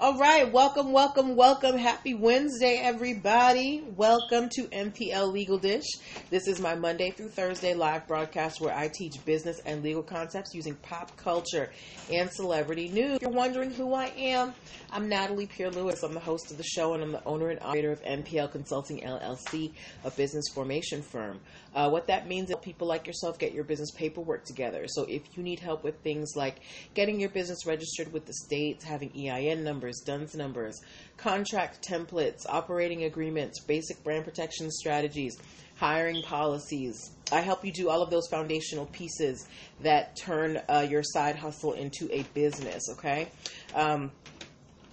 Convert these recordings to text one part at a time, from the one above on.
All right, welcome, welcome, welcome. Happy Wednesday, everybody. Welcome to MPL Legal Dish. This is my Monday through Thursday live broadcast where I teach business and legal concepts using pop culture and celebrity news. If you're wondering who I am, I'm Natalie Pierre Lewis. I'm the host of the show and I'm the owner and operator of MPL Consulting LLC, a business formation firm. Uh, what that means is people like yourself get your business paperwork together. So if you need help with things like getting your business registered with the states, having EIN numbers, DUNS numbers, contract templates, operating agreements, basic brand protection strategies, hiring policies. I help you do all of those foundational pieces that turn uh, your side hustle into a business, okay? Um,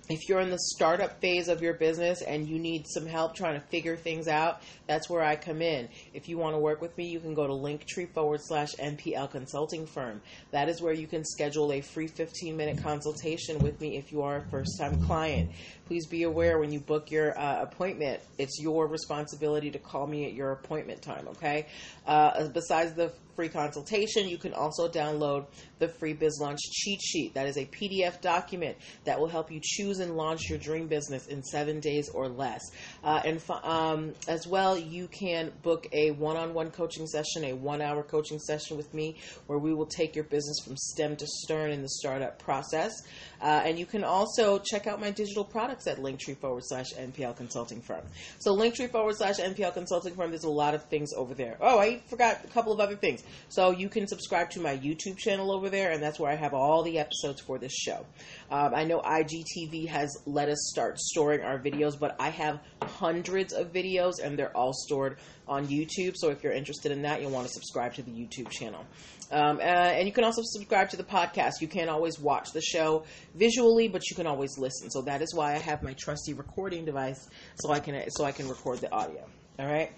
if you're in the startup phase of your business and you need some help trying to figure things out, that's where I come in. If you want to work with me, you can go to linktree forward slash MPL consulting firm. That is where you can schedule a free 15 minute consultation with me if you are a first time client. Please be aware when you book your uh, appointment, it's your responsibility to call me at your appointment time, okay? Uh, besides the free consultation, you can also download the free Biz Launch cheat sheet. That is a PDF document that will help you choose and launch your dream business in seven days or less. Uh, and um, as well, you can book a one on one coaching session, a one hour coaching session with me, where we will take your business from stem to stern in the startup process. Uh, and you can also check out my digital products at linktree forward slash MPL consulting firm. So linktree forward slash MPL consulting firm, there's a lot of things over there. Oh, I forgot a couple of other things. So you can subscribe to my YouTube channel over there, and that's where I have all the episodes for this show. Um, I know IGTV has let us start storing our videos, but I have hundreds of videos, and they're all stored on YouTube. So if you're interested in that, you'll want to subscribe to the YouTube channel. Um, uh, and you can also subscribe to the podcast. You can't always watch the show visually, but you can always listen. So that is why I have my trusty recording device, so I can so I can record the audio. All right.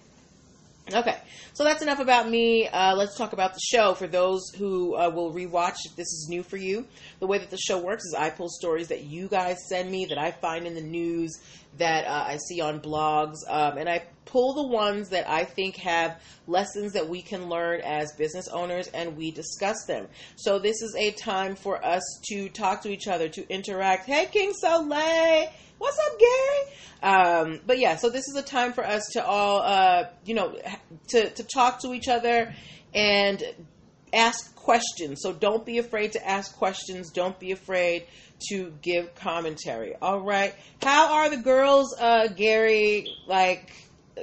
Okay, so that's enough about me. Uh, let's talk about the show. For those who uh, will rewatch, if this is new for you, the way that the show works is I pull stories that you guys send me that I find in the news, that uh, I see on blogs, um, and I pull the ones that I think have lessons that we can learn as business owners, and we discuss them. So this is a time for us to talk to each other, to interact. Hey, King Soleil. What's up, Gary? Um, but yeah, so this is a time for us to all, uh, you know, to, to talk to each other and ask questions. So don't be afraid to ask questions. Don't be afraid to give commentary. All right. How are the girls, uh, Gary? Like,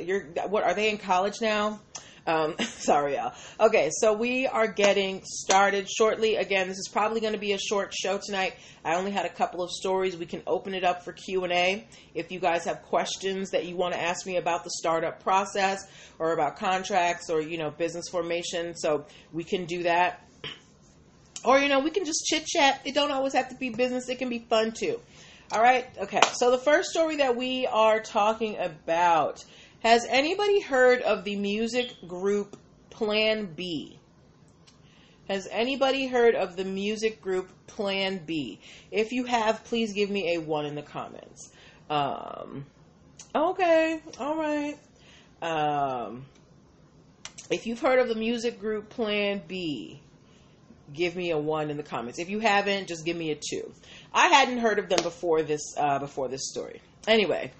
you're, what, are they in college now? Um, sorry, y'all. Okay, so we are getting started shortly. Again, this is probably going to be a short show tonight. I only had a couple of stories. We can open it up for Q and A. If you guys have questions that you want to ask me about the startup process or about contracts or you know business formation, so we can do that. Or you know, we can just chit chat. It don't always have to be business. It can be fun too. All right. Okay. So the first story that we are talking about has anybody heard of the music group Plan B? Has anybody heard of the music group Plan B? If you have, please give me a one in the comments. Um, okay, all right. Um, if you've heard of the music group Plan B, give me a one in the comments. If you haven't, just give me a two. I hadn't heard of them before this uh, before this story. Anyway,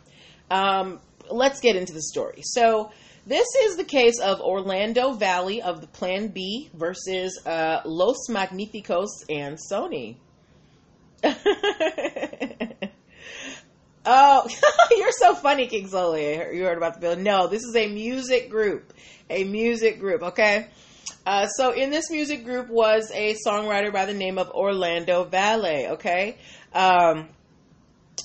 um, let's get into the story. So, this is the case of Orlando Valley of the Plan B versus uh, Los Magnificos and Sony. oh, you're so funny, King Soleil. You heard about the bill. No, this is a music group. A music group, okay? Uh, so, in this music group was a songwriter by the name of Orlando Valley, okay? Um,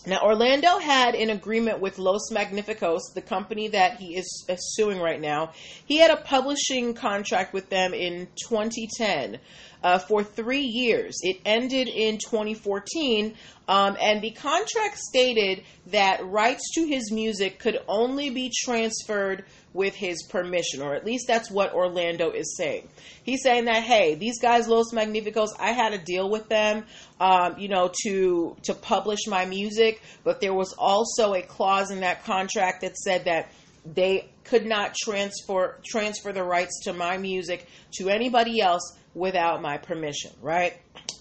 now, Orlando had an agreement with Los Magnificos, the company that he is suing right now. He had a publishing contract with them in 2010 uh, for three years. It ended in 2014, um, and the contract stated that rights to his music could only be transferred with his permission, or at least that's what Orlando is saying. He's saying that, hey, these guys, Los Magnificos, I had a deal with them, um, you know, to to publish my music, but there was also a clause in that contract that said that they could not transfer transfer the rights to my music to anybody else without my permission, right?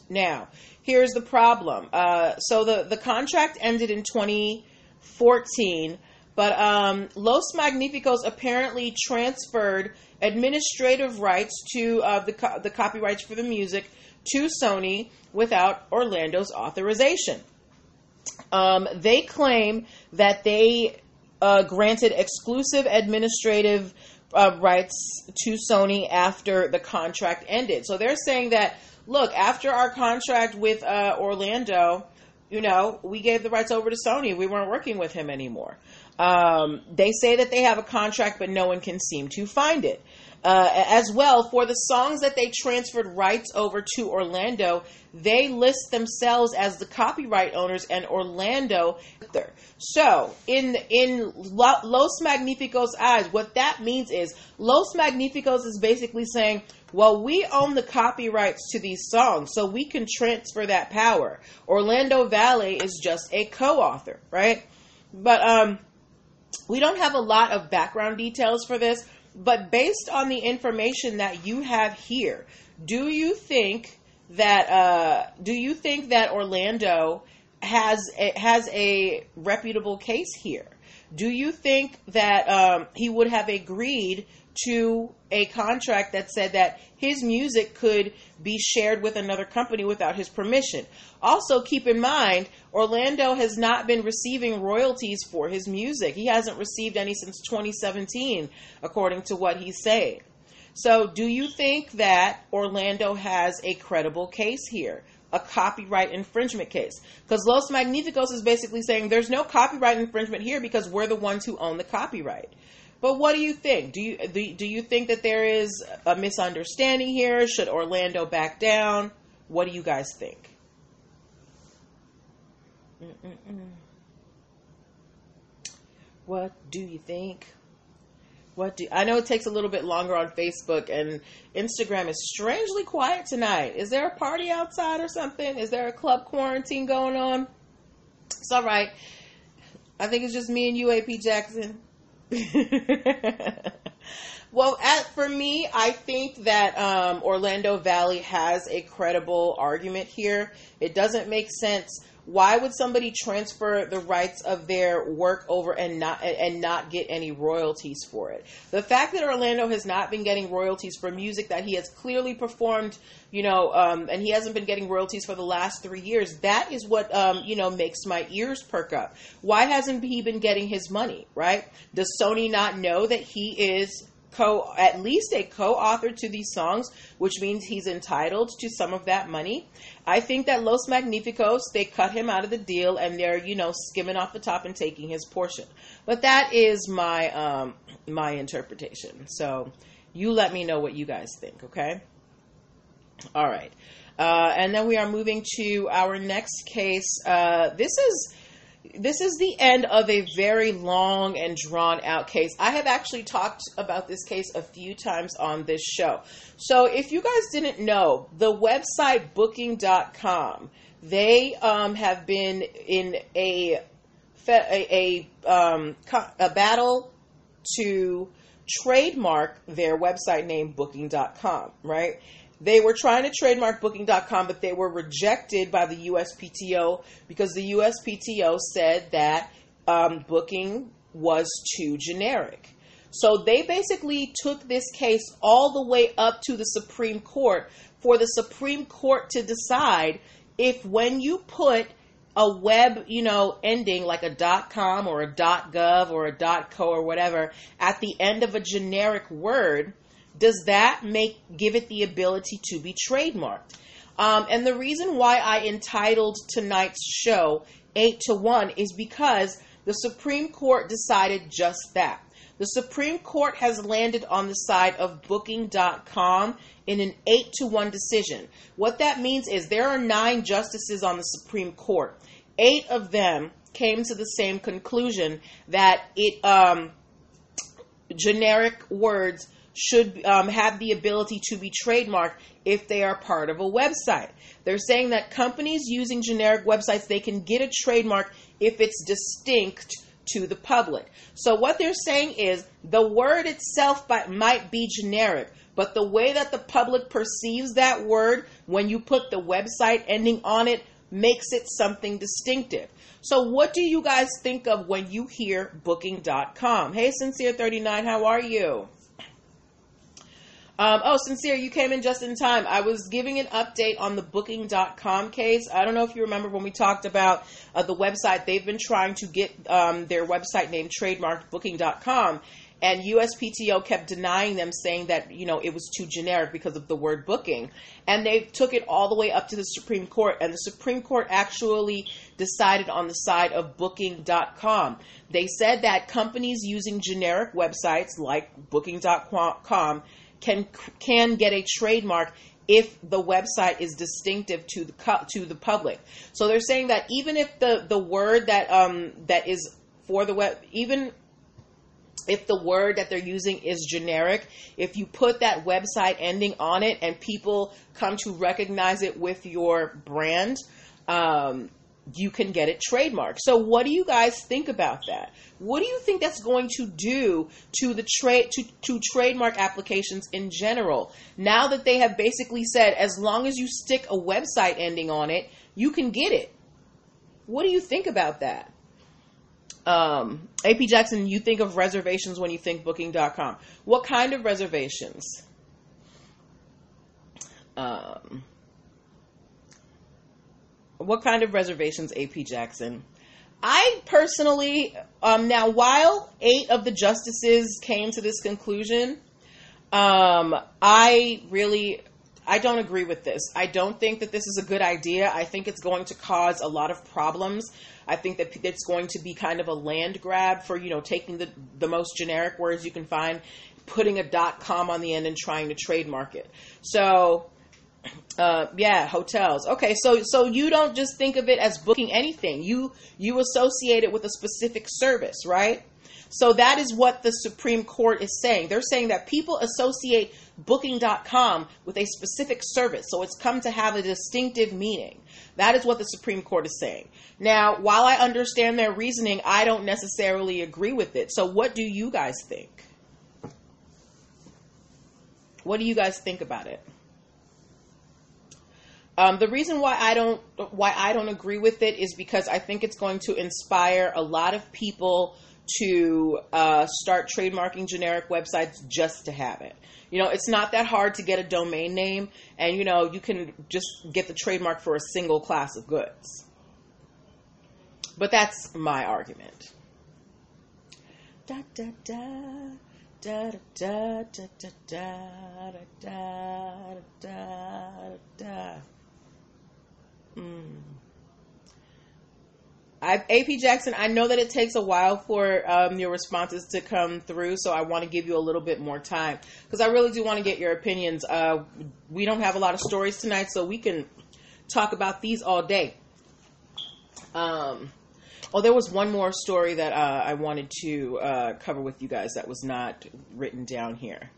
Now, here's the problem. Uh, so the, the contract ended in 2014, but um, Los Magnificos apparently transferred administrative rights to uh, the, co- the copyrights for the music to Sony without Orlando's authorization. Um, they claim that they uh, granted exclusive administrative uh, rights to Sony after the contract ended. So they're saying that, look, after our contract with uh, Orlando, you know, we gave the rights over to Sony. We weren't working with him anymore. Um, they say that they have a contract, but no one can seem to find it. Uh, as well, for the songs that they transferred rights over to Orlando, they list themselves as the copyright owners and Orlando. So, in in Los Magnificos' eyes, what that means is Los Magnificos is basically saying, well, we own the copyrights to these songs, so we can transfer that power. Orlando Valley is just a co-author, right? But um, we don't have a lot of background details for this but based on the information that you have here, do you think that uh, do you think that Orlando has a, has a reputable case here? Do you think that um, he would have agreed to a contract that said that his music could be shared with another company without his permission. Also, keep in mind, Orlando has not been receiving royalties for his music. He hasn't received any since 2017, according to what he's saying. So, do you think that Orlando has a credible case here? A copyright infringement case? Because Los Magnificos is basically saying there's no copyright infringement here because we're the ones who own the copyright. But what do you think? Do you do, you think that there is a misunderstanding here? Should Orlando back down? What do you guys think? Mm-mm-mm. What do you think? What do I know? It takes a little bit longer on Facebook and Instagram is strangely quiet tonight. Is there a party outside or something? Is there a club quarantine going on? It's all right. I think it's just me and you, AP Jackson. well, at, for me, I think that um, Orlando Valley has a credible argument here. It doesn't make sense why would somebody transfer the rights of their work over and not and not get any royalties for it? The fact that Orlando has not been getting royalties for music that he has clearly performed, you know, um, and he hasn't been getting royalties for the last three years, that is what um, you know makes my ears perk up. Why hasn't he been getting his money? Right? Does Sony not know that he is co at least a co-author to these songs, which means he's entitled to some of that money. I think that Los Magnificos they cut him out of the deal and they're you know skimming off the top and taking his portion. But that is my um, my interpretation. So you let me know what you guys think. Okay. All right. Uh, and then we are moving to our next case. Uh, this is this is the end of a very long and drawn out case. I have actually talked about this case a few times on this show. So if you guys didn't know, the website booking.com, they um, have been in a a, a, um, a battle to trademark their website name booking.com, right? They were trying to trademark booking.com, but they were rejected by the USPTO because the USPTO said that um, booking was too generic. So they basically took this case all the way up to the Supreme Court for the Supreme Court to decide if when you put a web, you know, ending like a .com or a .gov or a .co or whatever at the end of a generic word, does that make give it the ability to be trademarked? Um, and the reason why I entitled tonight's show eight to one is because the Supreme Court decided just that. The Supreme Court has landed on the side of Booking.com in an 8 to 1 decision. What that means is there are nine justices on the Supreme Court. Eight of them came to the same conclusion that it um, generic words should um, have the ability to be trademarked if they are part of a website. They're saying that companies using generic websites they can get a trademark if it's distinct to the public. So what they're saying is the word itself might be generic, but the way that the public perceives that word when you put the website ending on it makes it something distinctive. So, what do you guys think of when you hear booking.com? Hey, Sincere39, how are you? Um, oh, Sincere, you came in just in time. I was giving an update on the booking.com case. I don't know if you remember when we talked about uh, the website. They've been trying to get um, their website name trademarked booking.com. And USPTO kept denying them, saying that, you know, it was too generic because of the word booking. And they took it all the way up to the Supreme Court. And the Supreme Court actually decided on the side of booking.com. They said that companies using generic websites like booking.com can can get a trademark if the website is distinctive to the to the public. So they're saying that even if the the word that um that is for the web even if the word that they're using is generic, if you put that website ending on it and people come to recognize it with your brand, um, you can get it trademarked. So what do you guys think about that? What do you think that's going to do to the trade to, to trademark applications in general? Now that they have basically said as long as you stick a website ending on it, you can get it. What do you think about that? Um, AP Jackson, you think of reservations when you think booking.com. What kind of reservations? Um, what kind of reservations, AP Jackson? I personally, um, now while eight of the justices came to this conclusion, um, I really, I don't agree with this. I don't think that this is a good idea. I think it's going to cause a lot of problems. I think that it's going to be kind of a land grab for you know taking the the most generic words you can find, putting a dot com on the end and trying to trademark it. So uh, yeah, hotels. Okay, so so you don't just think of it as booking anything. You you associate it with a specific service, right? So that is what the Supreme Court is saying. They're saying that people associate booking.com with a specific service. So it's come to have a distinctive meaning. That is what the Supreme Court is saying. Now, while I understand their reasoning, I don't necessarily agree with it. So what do you guys think? What do you guys think about it? Um, the reason why I don't why I don't agree with it is because I think it's going to inspire a lot of people to uh, start trademarking generic websites just to have it. You know, it's not that hard to get a domain name, and you know you can just get the trademark for a single class of goods. But that's my argument. Da da da da da da da da da da da da. Mm. I, AP Jackson, I know that it takes a while for um, your responses to come through, so I want to give you a little bit more time because I really do want to get your opinions. Uh, we don't have a lot of stories tonight, so we can talk about these all day. Um, oh, there was one more story that uh, I wanted to uh, cover with you guys that was not written down here.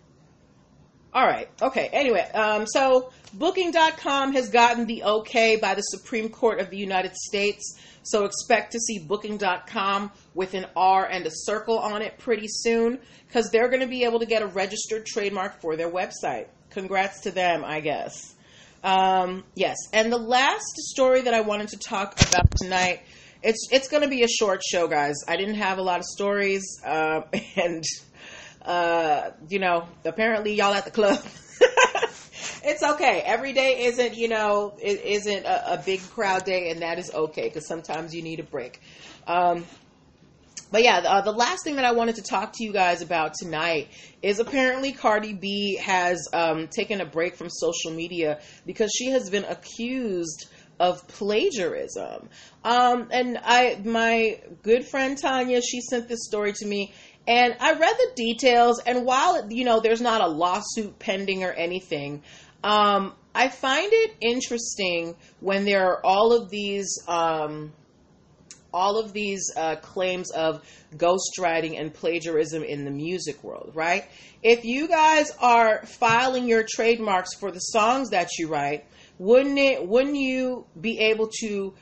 All right. Okay. Anyway, um, so Booking.com has gotten the okay by the Supreme Court of the United States. So expect to see Booking.com with an R and a circle on it pretty soon because they're going to be able to get a registered trademark for their website. Congrats to them, I guess. Um, yes. And the last story that I wanted to talk about tonight. It's it's going to be a short show, guys. I didn't have a lot of stories, uh, and uh, you know, apparently y'all at the club. it's okay. Every day isn't, you know, it isn't a, a big crowd day, and that is okay because sometimes you need a break. Um, but yeah, uh, the last thing that I wanted to talk to you guys about tonight is apparently Cardi B has um, taken a break from social media because she has been accused of plagiarism. Um, and I, my good friend Tanya, she sent this story to me, and I read the details, and while, you know, there's not a lawsuit pending or anything, um, I find it interesting when there are all of these, um, all of these uh, claims of ghostwriting and plagiarism in the music world, right? If you guys are filing your trademarks for the songs that you write, wouldn't it? Wouldn't you be able to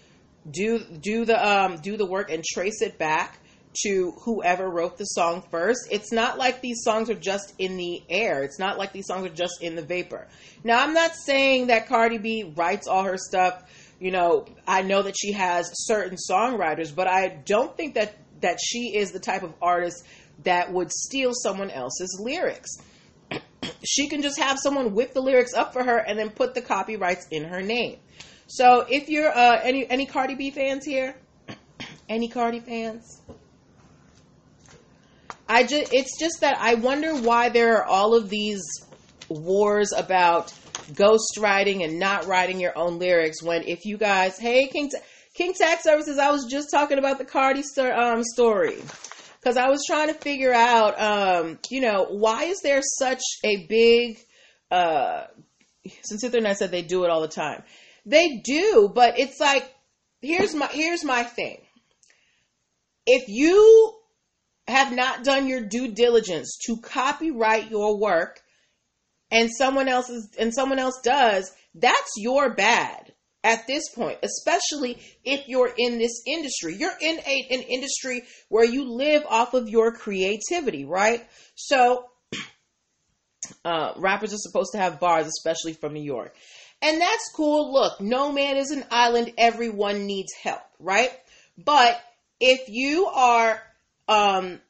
do do the um, do the work and trace it back to whoever wrote the song first. It's not like these songs are just in the air. It's not like these songs are just in the vapor. Now, I'm not saying that Cardi B writes all her stuff. You know, I know that she has certain songwriters, but I don't think that that she is the type of artist that would steal someone else's lyrics. She can just have someone whip the lyrics up for her and then put the copyrights in her name. So if you're uh, any any Cardi B fans here, any Cardi fans, I just it's just that I wonder why there are all of these wars about ghostwriting and not writing your own lyrics when if you guys hey King King Tax Services I was just talking about the Cardi um, story because I was trying to figure out um, you know why is there such a big uh since internet said they do it all the time. They do but it's like here's my here's my thing. If you have not done your due diligence to copyright your work and someone else is, and someone else does, that's your bad at this point, especially if you're in this industry. You're in a, an industry where you live off of your creativity, right? So, uh, rappers are supposed to have bars, especially from New York. And that's cool. Look, no man is an island. Everyone needs help, right? But if you are um,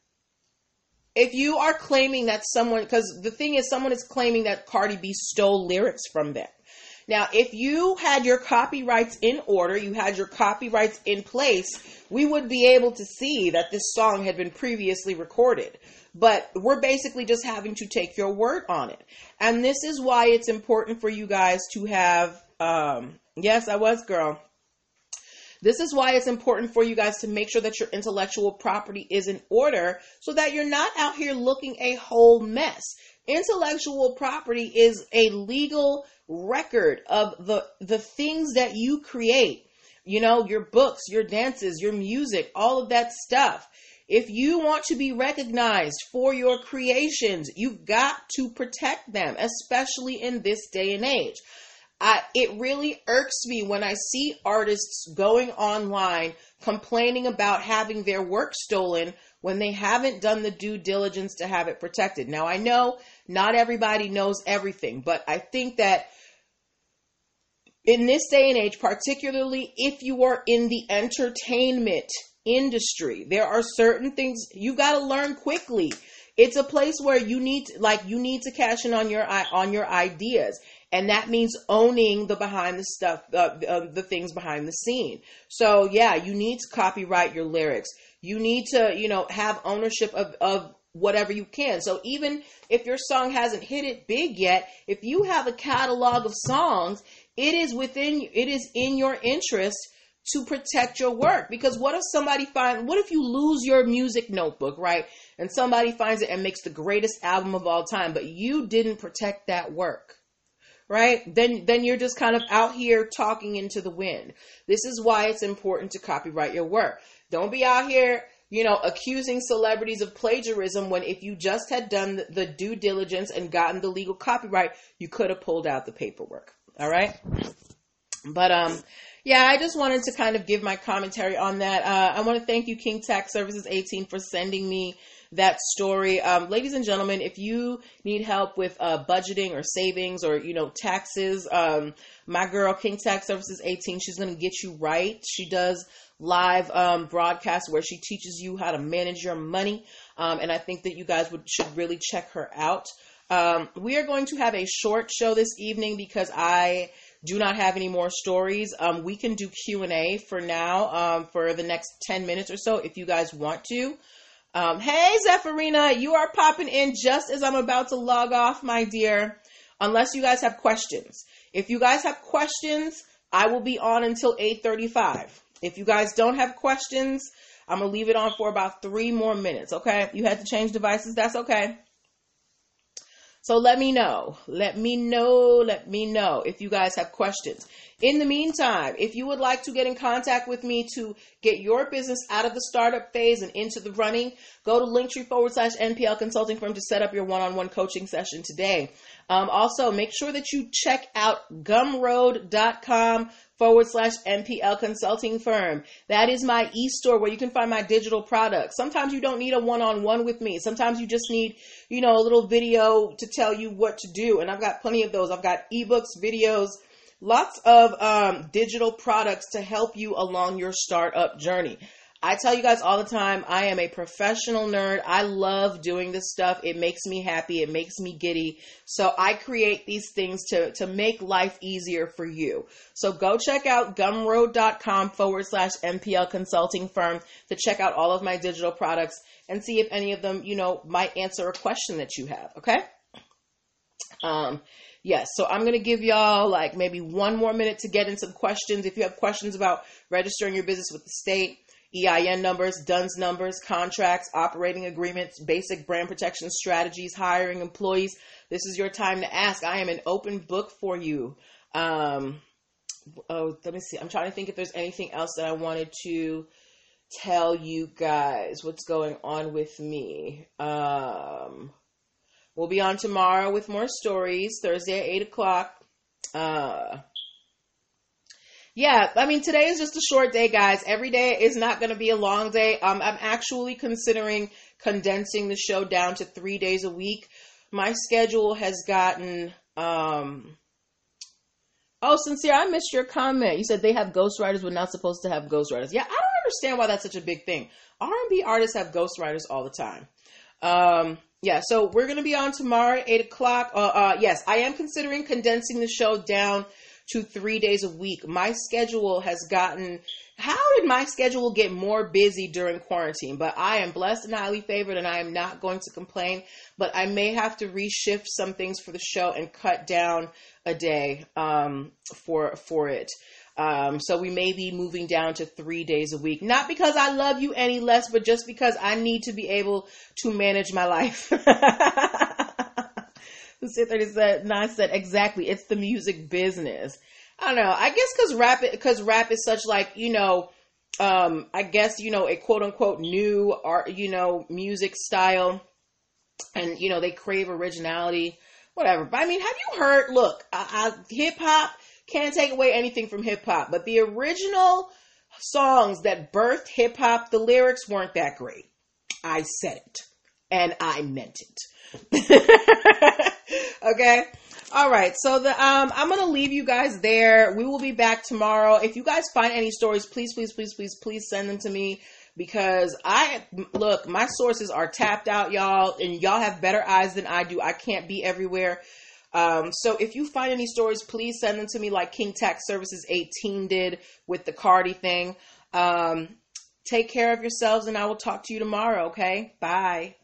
if you are claiming that someone, because the thing is, someone is claiming that Cardi B stole lyrics from them. Now, if you had your copyrights in order, you had your copyrights in place, we would be able to see that this song had been previously recorded. But we're basically just having to take your word on it. And this is why it's important for you guys to have, um, yes, I was, girl. This is why it's important for you guys to make sure that your intellectual property is in order so that you're not out here looking a whole mess. Intellectual property is a legal record of the the things that you create. You know, your books, your dances, your music, all of that stuff. If you want to be recognized for your creations, you've got to protect them, especially in this day and age. I, it really irks me when I see artists going online complaining about having their work stolen when they haven't done the due diligence to have it protected. Now, I know not everybody knows everything, but I think that in this day and age, particularly if you are in the entertainment industry, there are certain things you got to learn quickly. It's a place where you need to, like you need to cash in on your on your ideas and that means owning the behind the stuff uh, uh, the things behind the scene so yeah you need to copyright your lyrics you need to you know have ownership of, of whatever you can so even if your song hasn't hit it big yet if you have a catalog of songs it is within it is in your interest to protect your work because what if somebody find what if you lose your music notebook right and somebody finds it and makes the greatest album of all time but you didn't protect that work right? Then then you're just kind of out here talking into the wind. This is why it's important to copyright your work. Don't be out here, you know, accusing celebrities of plagiarism when if you just had done the due diligence and gotten the legal copyright, you could have pulled out the paperwork. All right? But um yeah, I just wanted to kind of give my commentary on that. Uh, I want to thank you, King Tax Services 18, for sending me that story. Um, ladies and gentlemen, if you need help with uh, budgeting or savings or you know taxes, um, my girl King Tax Services 18, she's going to get you right. She does live um, broadcasts where she teaches you how to manage your money, um, and I think that you guys would should really check her out. Um, we are going to have a short show this evening because I do not have any more stories. Um, we can do Q and A for now um, for the next ten minutes or so if you guys want to. Um, hey, Zephyrina, you are popping in just as I'm about to log off, my dear. Unless you guys have questions. If you guys have questions, I will be on until 8:35. If you guys don't have questions, I'm gonna leave it on for about three more minutes. Okay? You had to change devices. That's okay. So let me know. Let me know. Let me know if you guys have questions. In the meantime, if you would like to get in contact with me to get your business out of the startup phase and into the running, go to linktree forward slash MPL consulting firm to set up your one on one coaching session today. Um, also, make sure that you check out gumroad.com forward slash MPL consulting firm. That is my e-store where you can find my digital products. Sometimes you don't need a one-on-one with me. Sometimes you just need, you know, a little video to tell you what to do. And I've got plenty of those. I've got ebooks, videos, lots of um, digital products to help you along your startup journey. I tell you guys all the time, I am a professional nerd. I love doing this stuff. It makes me happy. It makes me giddy. So I create these things to, to make life easier for you. So go check out gumroad.com forward slash MPL consulting firm to check out all of my digital products and see if any of them, you know, might answer a question that you have. Okay. Um, yes, so I'm going to give y'all like maybe one more minute to get in some questions. If you have questions about registering your business with the state, EIN numbers, DUNS numbers, contracts, operating agreements, basic brand protection strategies, hiring employees. This is your time to ask. I am an open book for you. Um, oh, let me see. I'm trying to think if there's anything else that I wanted to tell you guys what's going on with me. Um, we'll be on tomorrow with more stories, Thursday at 8 o'clock. Uh, yeah, I mean, today is just a short day, guys. Every day is not going to be a long day. Um, I'm actually considering condensing the show down to three days a week. My schedule has gotten. Um, oh, sincere, I missed your comment. You said they have ghostwriters, but not supposed to have ghostwriters. Yeah, I don't understand why that's such a big thing. R&B artists have ghostwriters all the time. Um, yeah, so we're going to be on tomorrow, eight o'clock. Uh, uh, yes, I am considering condensing the show down to three days a week. My schedule has gotten, how did my schedule get more busy during quarantine? But I am blessed and highly favored and I am not going to complain. But I may have to reshift some things for the show and cut down a day um, for for it. Um, so we may be moving down to three days a week. Not because I love you any less, but just because I need to be able to manage my life. said nine said exactly. It's the music business. I don't know. I guess because rap, because rap is such like you know, um, I guess you know a quote unquote new art, you know, music style, and you know they crave originality, whatever. But I mean, have you heard? Look, hip hop can't take away anything from hip hop, but the original songs that birthed hip hop, the lyrics weren't that great. I said it, and I meant it. okay. All right. So the um I'm to leave you guys there. We will be back tomorrow. If you guys find any stories, please please please please please send them to me because I look, my sources are tapped out, y'all, and y'all have better eyes than I do. I can't be everywhere. Um, so if you find any stories, please send them to me like King Tax Services 18 did with the Cardi thing. Um, take care of yourselves and I will talk to you tomorrow, okay? Bye.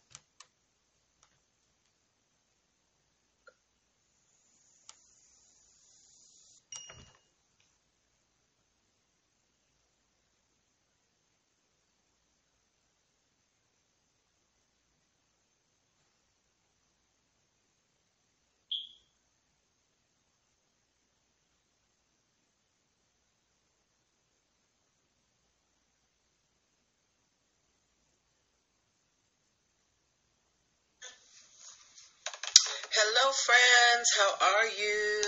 Hello, friends. How are you?